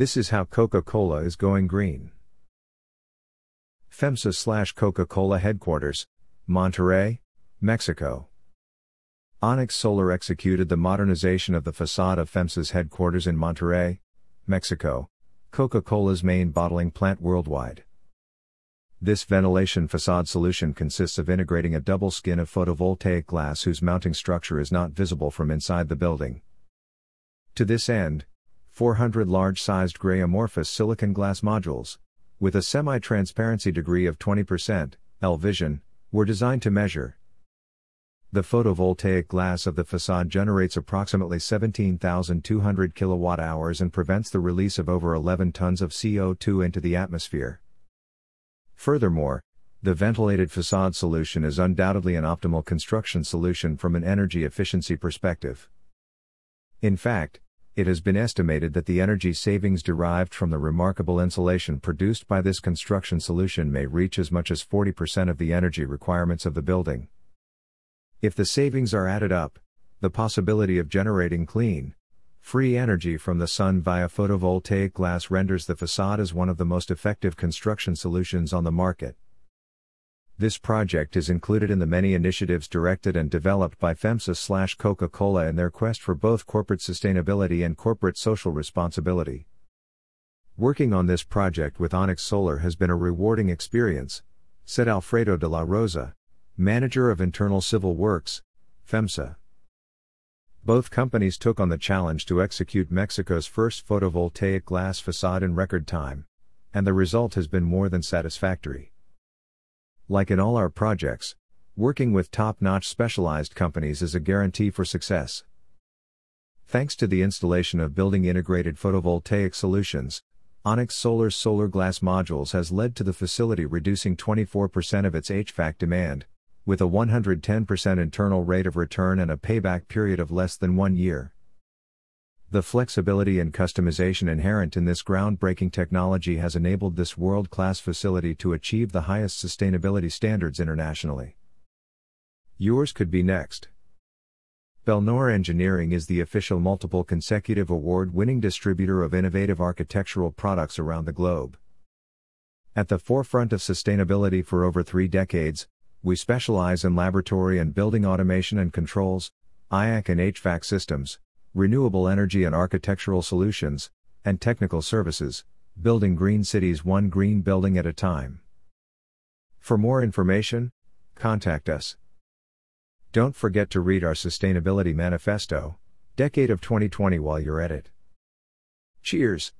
This is how Coca Cola is going green. FEMSA slash Coca Cola headquarters, Monterrey, Mexico. Onyx Solar executed the modernization of the facade of FEMSA's headquarters in Monterrey, Mexico, Coca Cola's main bottling plant worldwide. This ventilation facade solution consists of integrating a double skin of photovoltaic glass whose mounting structure is not visible from inside the building. To this end, 400 large sized gray amorphous silicon glass modules, with a semi transparency degree of 20%, L Vision, were designed to measure. The photovoltaic glass of the facade generates approximately 17,200 kilowatt hours and prevents the release of over 11 tons of CO2 into the atmosphere. Furthermore, the ventilated facade solution is undoubtedly an optimal construction solution from an energy efficiency perspective. In fact, it has been estimated that the energy savings derived from the remarkable insulation produced by this construction solution may reach as much as 40% of the energy requirements of the building. If the savings are added up, the possibility of generating clean, Free energy from the sun via photovoltaic glass renders the facade as one of the most effective construction solutions on the market. This project is included in the many initiatives directed and developed by FEMSA Coca Cola in their quest for both corporate sustainability and corporate social responsibility. Working on this project with Onyx Solar has been a rewarding experience, said Alfredo de la Rosa, manager of Internal Civil Works, FEMSA. Both companies took on the challenge to execute Mexico's first photovoltaic glass facade in record time, and the result has been more than satisfactory. Like in all our projects, working with top notch specialized companies is a guarantee for success. Thanks to the installation of building integrated photovoltaic solutions, Onyx Solar's solar glass modules has led to the facility reducing 24% of its HVAC demand, with a 110% internal rate of return and a payback period of less than one year. The flexibility and customization inherent in this groundbreaking technology has enabled this world class facility to achieve the highest sustainability standards internationally. Yours could be next. Belnor Engineering is the official multiple consecutive award winning distributor of innovative architectural products around the globe. At the forefront of sustainability for over three decades, we specialize in laboratory and building automation and controls, IAC and HVAC systems, renewable energy and architectural solutions, and technical services, building green cities one green building at a time. For more information, contact us. Don't forget to read our Sustainability Manifesto, Decade of 2020 while you're at it. Cheers!